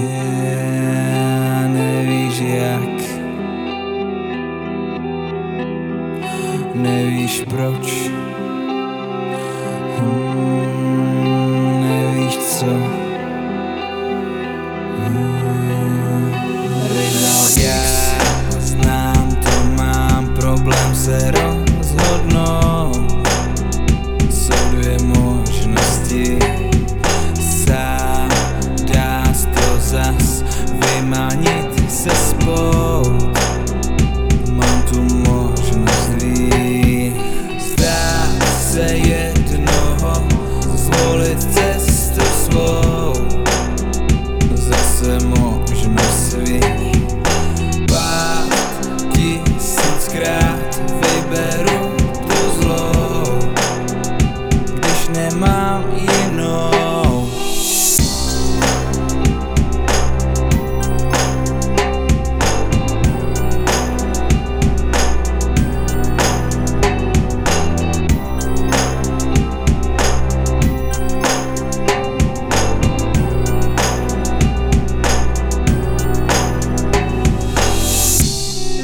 Je, nevíš jak. Nevíš proč. Hmm, Nevíš co. Hmm. Já znám to, mám problém se rozhodnout. se spout Mám tu možnost víc Zdá se jednoho Zvolit cestu svou. Zase možnost svít. Pát tisíckrát Vyberu tu zlou. Když nemám ji